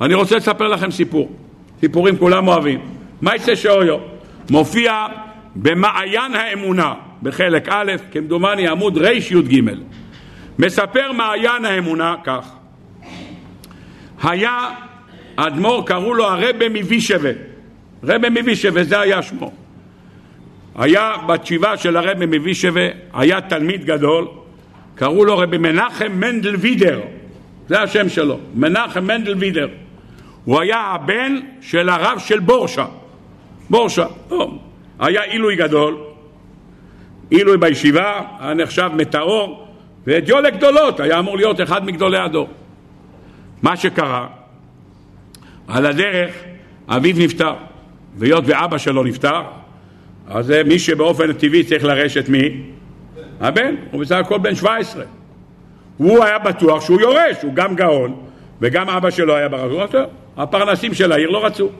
אני רוצה לספר לכם סיפור, סיפורים כולם אוהבים. מייסה שאויו מופיע במעיין האמונה בחלק א', כמדומני עמוד רי"ג. מספר מעיין האמונה כך: היה אדמו"ר, קראו לו הרבה מווישבה, רבה מווישבה, זה היה שמו. היה בתשיבה של הרבה מווישבה, היה תלמיד גדול, קראו לו רבי מנחם מנדל וידר, זה השם שלו, מנחם מנדל וידר. הוא היה הבן של הרב של בורשה. בורשה, לא. היה עילוי גדול, עילוי בישיבה, היה נחשב מטאור, ודיולה גדולות, היה אמור להיות אחד מגדולי הדור. מה שקרה, על הדרך אביו נפטר, והיות ואבא שלו נפטר, אז מי שבאופן טבעי צריך לרשת מי? הבן, הוא בסך הכל בן 17. הוא היה בטוח שהוא יורש, הוא גם גאון, וגם אבא שלו היה ברשות. הפרנסים של העיר לא רצו.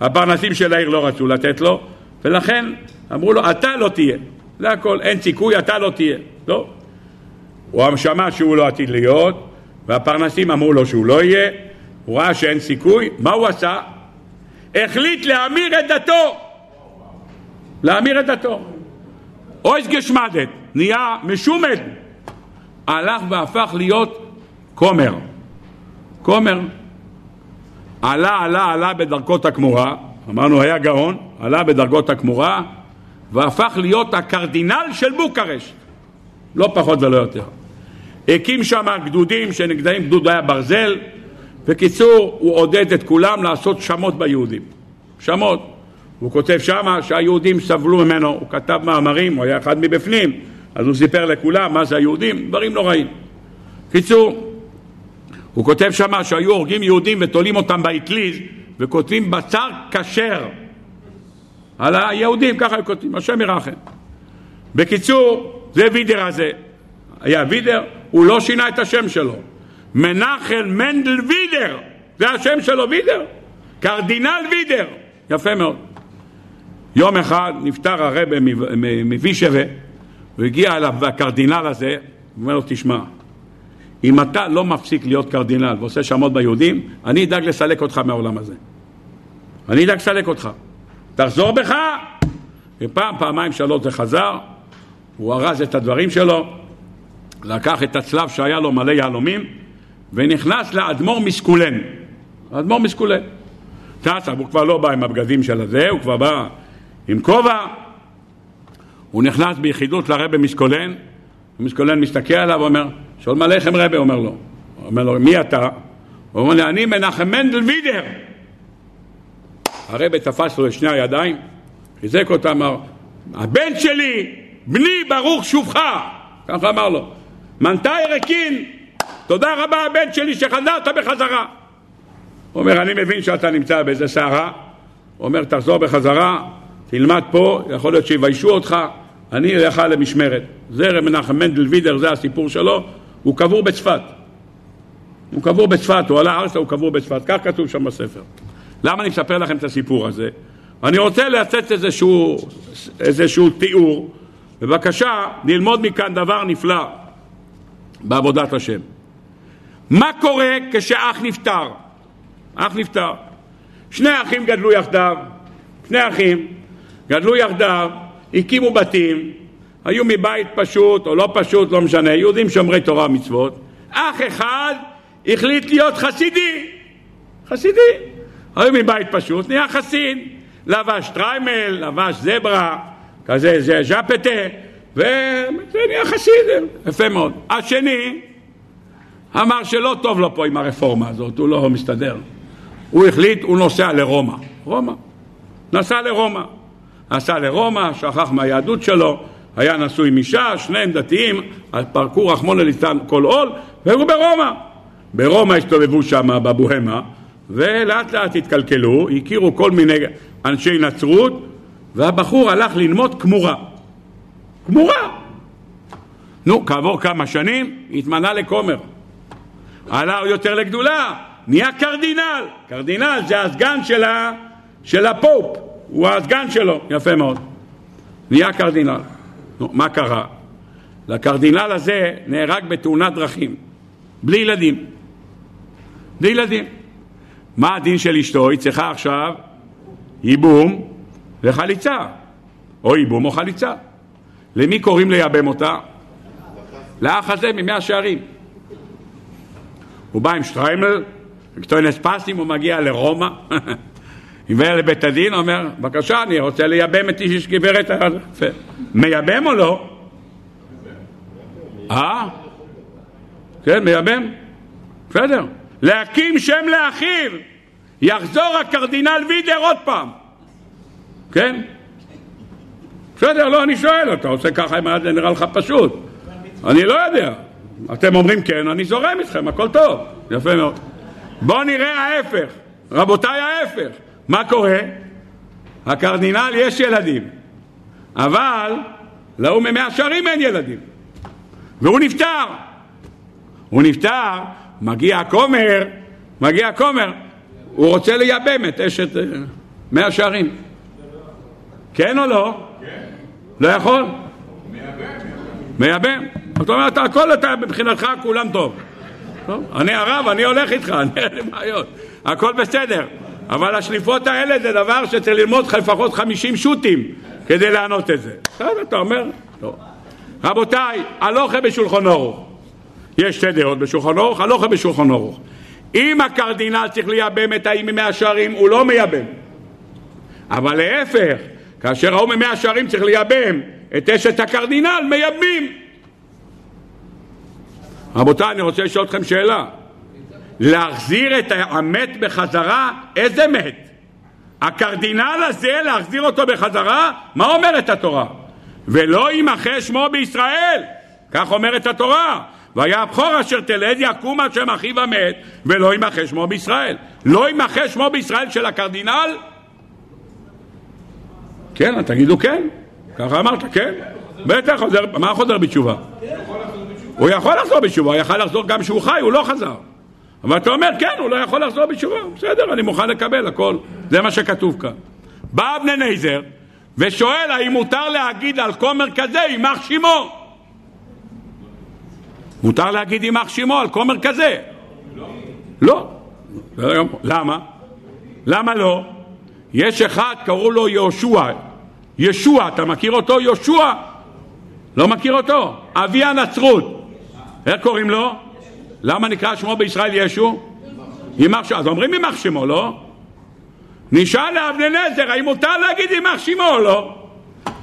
הפרנסים של העיר לא רצו לתת לו, ולכן אמרו לו, אתה לא תהיה. זה הכל, אין סיכוי, אתה לא תהיה. לא. הוא שמע שהוא לא עתיד להיות, והפרנסים אמרו לו שהוא לא יהיה, הוא ראה שאין סיכוי, מה הוא עשה? החליט להמיר את דתו. להמיר את דתו. אויס גשמדת, נהיה משומד. הלך והפך להיות כומר. כומר. עלה, עלה, עלה בדרגות הכמורה, אמרנו היה גאון, עלה בדרגות הכמורה, והפך להיות הקרדינל של בוקרשט, לא פחות ולא יותר. הקים שם גדודים שנגדעים גדוד היה ברזל, בקיצור, הוא עודד את כולם לעשות שמות ביהודים. שמות. הוא כותב שמה שהיהודים סבלו ממנו, הוא כתב מאמרים, הוא היה אחד מבפנים, אז הוא סיפר לכולם מה זה היהודים, דברים נוראים. קיצור, הוא כותב שמה שהיו הורגים יהודים ותולים אותם באטליז וכותבים בשר כשר על היהודים, ככה הם כותבים, השם ירחם. בקיצור, זה וידר הזה. היה וידר, הוא לא שינה את השם שלו. מנחם מנדל וידר, זה השם שלו וידר. קרדינל וידר, יפה מאוד. יום אחד נפטר הרבה מווישבה, הוא הגיע אליו הקרדינל הזה, הוא אומר לו, תשמע, אם אתה לא מפסיק להיות קרדינל ועושה שמות ביהודים, אני אדאג לסלק אותך מהעולם הזה. אני אדאג לסלק אותך. תחזור בך! ופעם, פעמיים, שלוש זה חזר, הוא ארז את הדברים שלו, לקח את הצלב שהיה לו מלא יהלומים, ונכנס לאדמו"ר מסקולן. האדמו"ר מסקולן. טס, הוא כבר לא בא עם הבגדים של הזה, הוא כבר בא עם כובע. הוא נכנס ביחידות לרבי מסקולן, מסקולן מסתכל עליו ואומר, שואל לחם רבי, אומר לו. אומר לו, מי אתה? הוא אומר לי, אני מנחם מנדל וידר. הרבי תפס לו את שני הידיים, חיזק אותה, אמר, הבן שלי, בני ברוך שובך, ככה אמר לו. מנתי רקין, תודה רבה הבן שלי שחזרת בחזרה. הוא אומר, אני מבין שאתה נמצא באיזה סערה, הוא אומר, תחזור בחזרה, תלמד פה, יכול להיות שיביישו אותך, אני אלך למשמרת. זה רב מנחם מנדל וידר, זה הסיפור שלו, הוא קבור בצפת. הוא קבור בצפת, הוא עלה ארצה, הוא קבור בצפת, כך כתוב שם בספר. למה אני מספר לכם את הסיפור הזה? אני רוצה לתת איזשהו, איזשהו תיאור, בבקשה ללמוד מכאן דבר נפלא בעבודת השם. מה קורה כשאח נפטר? אח נפטר. שני אחים גדלו יחדיו, שני אחים גדלו יחדיו, הקימו בתים, היו מבית פשוט או לא פשוט, לא משנה, יהודים שומרי תורה ומצוות. אח אחד החליט להיות חסידי, חסידי. היו מבית פשוט, נהיה חסיד. לבש שטריימל, לבש זברה, כזה זה ז'ופיצה, וזה נהיה חסיד, יפה מאוד. השני אמר שלא טוב לו פה עם הרפורמה הזאת, הוא לא מסתדר. הוא החליט, הוא נוסע לרומא. רומא. נסע לרומא. נסע לרומא, שכח מהיהדות שלו, היה נשוי עם אישה, שניהם דתיים, פרקו רחמון ליצן כל עול, והיו ברומא. ברומא הסתובבו שם בבוהמה, ולאט לאט התקלקלו, הכירו כל מיני אנשי נצרות, והבחור הלך ללמוד כמורה. כמורה! נו, כעבור כמה שנים, התמנה לכומר. עלה יותר לגדולה, נהיה קרדינל. קרדינל זה הסגן של, ה... של הפופ, הוא הסגן שלו, יפה מאוד. נהיה קרדינל. נו, מה קרה? לקרדינל הזה נהרג בתאונת דרכים, בלי ילדים. בלי ילדים. מה הדין של אשתו? היא צריכה עכשיו ייבום וחליצה, או ייבום או חליצה. למי קוראים לייבם אותה? לאח הזה ממאה שערים. הוא בא עם שטריימל, מקטוינס פסים, הוא מגיע לרומא, עיוור לבית הדין, אומר, בבקשה, אני רוצה לייבם את איש גברת מייבם או לא? אה? כן, מייבם. בסדר. להקים שם לאחיו. יחזור הקרדינל וידר עוד פעם. כן? בסדר, לא, אני שואל, אתה עושה ככה אם זה נראה לך פשוט. אני לא יודע. אתם אומרים כן, אני זורם איתכם, הכל טוב. יפה מאוד. בואו נראה ההפך. רבותיי, ההפך. מה קורה? הקרדינל יש ילדים, אבל להוא ממאה שערים אין ילדים. והוא נפטר. הוא נפטר, מגיע הכומר, מגיע הכומר, הוא רוצה לייבם את אשת אה, מאה שערים. כן או לא? כן. לא יכול? מייבם. זאת אומרת, הכל אתה, מבחינתך כולם טוב. טוב. אני הרב, אני הולך איתך, אני אין לי בעיות. הכל בסדר. אבל השליפות האלה זה דבר שצריך ללמוד לך לפחות 50 שו"תים כדי לענות את זה. בסדר, אתה אומר? לא. רבותיי, הלוכה בשולחון אורוך. יש שתי דעות בשולחן אורוך, הלוכה בשולחן אורוך. אם הקרדינל צריך לייבם את האי ממאה שערים, הוא לא מייבם. אבל להפך, כאשר ההוא ממאה שערים צריך לייבם את אשת הקרדינל, מייבמים. רבותיי, אני רוצה לשאול אתכם שאלה. להחזיר את המת בחזרה, איזה מת? הקרדינל הזה, להחזיר אותו בחזרה? מה אומרת התורה? ולא ימחה שמו בישראל, כך אומרת התורה. והיה הבכור אשר תלד יקום על שם אחיו המת ולא ימחה שמו בישראל. לא ימחה שמו בישראל של הקרדינל? כן, תגידו כן. ככה אמרת, כן? בטח, מה חוזר בתשובה? הוא יכול לחזור בתשובה, הוא יכול לחזור גם כשהוא חי, הוא לא חזר. אבל אתה אומר, כן, הוא לא יכול לחזור בתשובה, בסדר, אני מוכן לקבל הכל, זה מה שכתוב כאן. בא אבני נייזר ושואל האם מותר להגיד על כומר כזה יימח שמו. מותר להגיד יימח שמו על כומר כזה? לא. לא. למה? למה לא? יש אחד, קראו לו יהושע. ישוע, אתה מכיר אותו? יהושע. לא מכיר אותו? אבי הנצרות. איך קוראים לו? למה נקרא שמו בישראל ישו? יימח שמו. אז אומרים יימח שמו, לא? נשאל לאבני נזר, האם מותר להגיד יימח שמו או לא?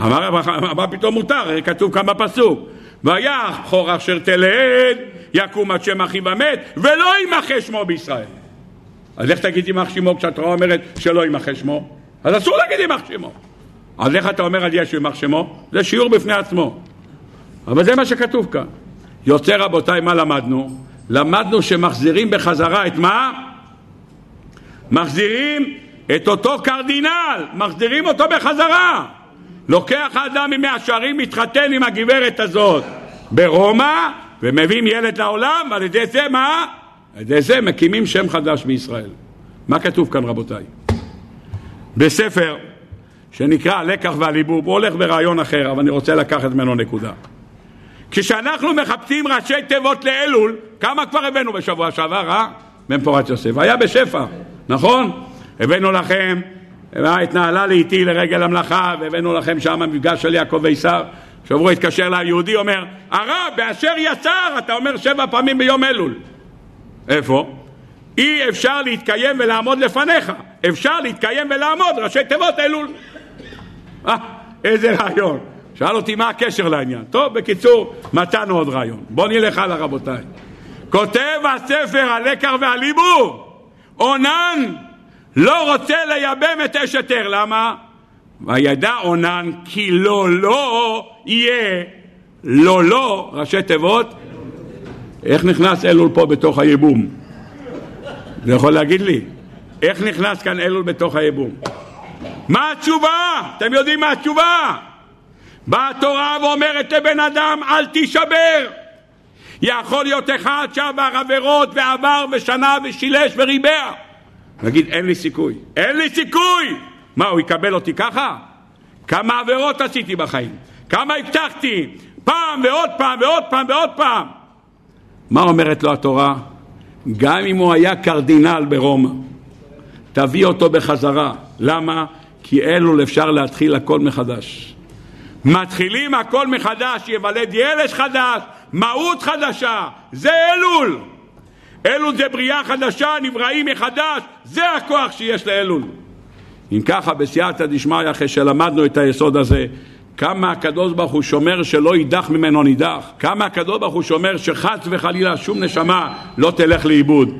אמר, מה פתאום מותר? כתוב כאן בפסוק. והיה בכור אשר תלד, יקום עד שם אחיו המת, ולא יימחה שמו בישראל. אז איך תגיד יימח שמו כשהתורה אומרת שלא יימחה שמו? אז אסור להגיד יימח שמו. אז איך אתה אומר על ישו יימח שמו? זה שיעור בפני עצמו. אבל זה מה שכתוב כאן. יוצא רבותיי, מה למדנו? למדנו שמחזירים בחזרה את מה? מחזירים את אותו קרדינל, מחזירים אותו בחזרה. לוקח האדם ממאה שערים, מתחתן עם הגברת הזאת ברומא, ומביאים ילד לעולם, ועל ידי זה מה? על ידי זה מקימים שם חדש בישראל. מה כתוב כאן רבותיי? בספר שנקרא הלקח והליבוב, הוא הולך ברעיון אחר, אבל אני רוצה לקחת ממנו נקודה. כשאנחנו מחפשים ראשי תיבות לאלול, כמה כבר הבאנו בשבוע שעבר, אה? במפורת יוסף. היה בשפע, נכון? הבאנו לכם, התנהלה לאיתי לרגל המלאכה, והבאנו לכם שם מפגש של יעקב וישר. שבוע התקשר לה יהודי, אומר, הרב, באשר יצר, אתה אומר שבע פעמים ביום אלול. איפה? אי אפשר להתקיים ולעמוד לפניך. אפשר להתקיים ולעמוד, ראשי תיבות אלול. אה, איזה רעיון. שאל אותי מה הקשר לעניין. טוב, בקיצור, מצאנו עוד רעיון. בואו נלך הלאה רבותיי. כותב הספר הלקר והליבור, אונן לא רוצה לייבם את אשת ער. למה? וידע אונן כי לא לא יהיה לא לא, ראשי תיבות. איך נכנס אלול פה בתוך הייבום? זה יכול להגיד לי? איך נכנס כאן אלול בתוך הייבום? מה התשובה? אתם יודעים מה התשובה? באה התורה ואומרת לבן אדם אל תישבר יכול להיות אחד שעבר עבירות ועבר ושנה ושילש וריבע נגיד אין לי סיכוי אין לי סיכוי מה הוא יקבל אותי ככה? כמה עבירות עשיתי בחיים כמה הבטחתי פעם ועוד פעם ועוד פעם ועוד פעם מה אומרת לו התורה? גם אם הוא היה קרדינל ברומא תביא אותו בחזרה. למה? כי אלול אפשר להתחיל הכל מחדש. מתחילים הכל מחדש, ייוולד ילד חדש, מהות חדשה, זה אלול. אלול זה בריאה חדשה, נבראים מחדש, זה הכוח שיש לאלול. אם ככה, בסייעתא דשמיא, אחרי שלמדנו את היסוד הזה, כמה הקדוש ברוך הוא שומר שלא יידח ממנו נידח, כמה הקדוש ברוך הוא שומר שחס וחלילה שום נשמה לא תלך לאיבוד.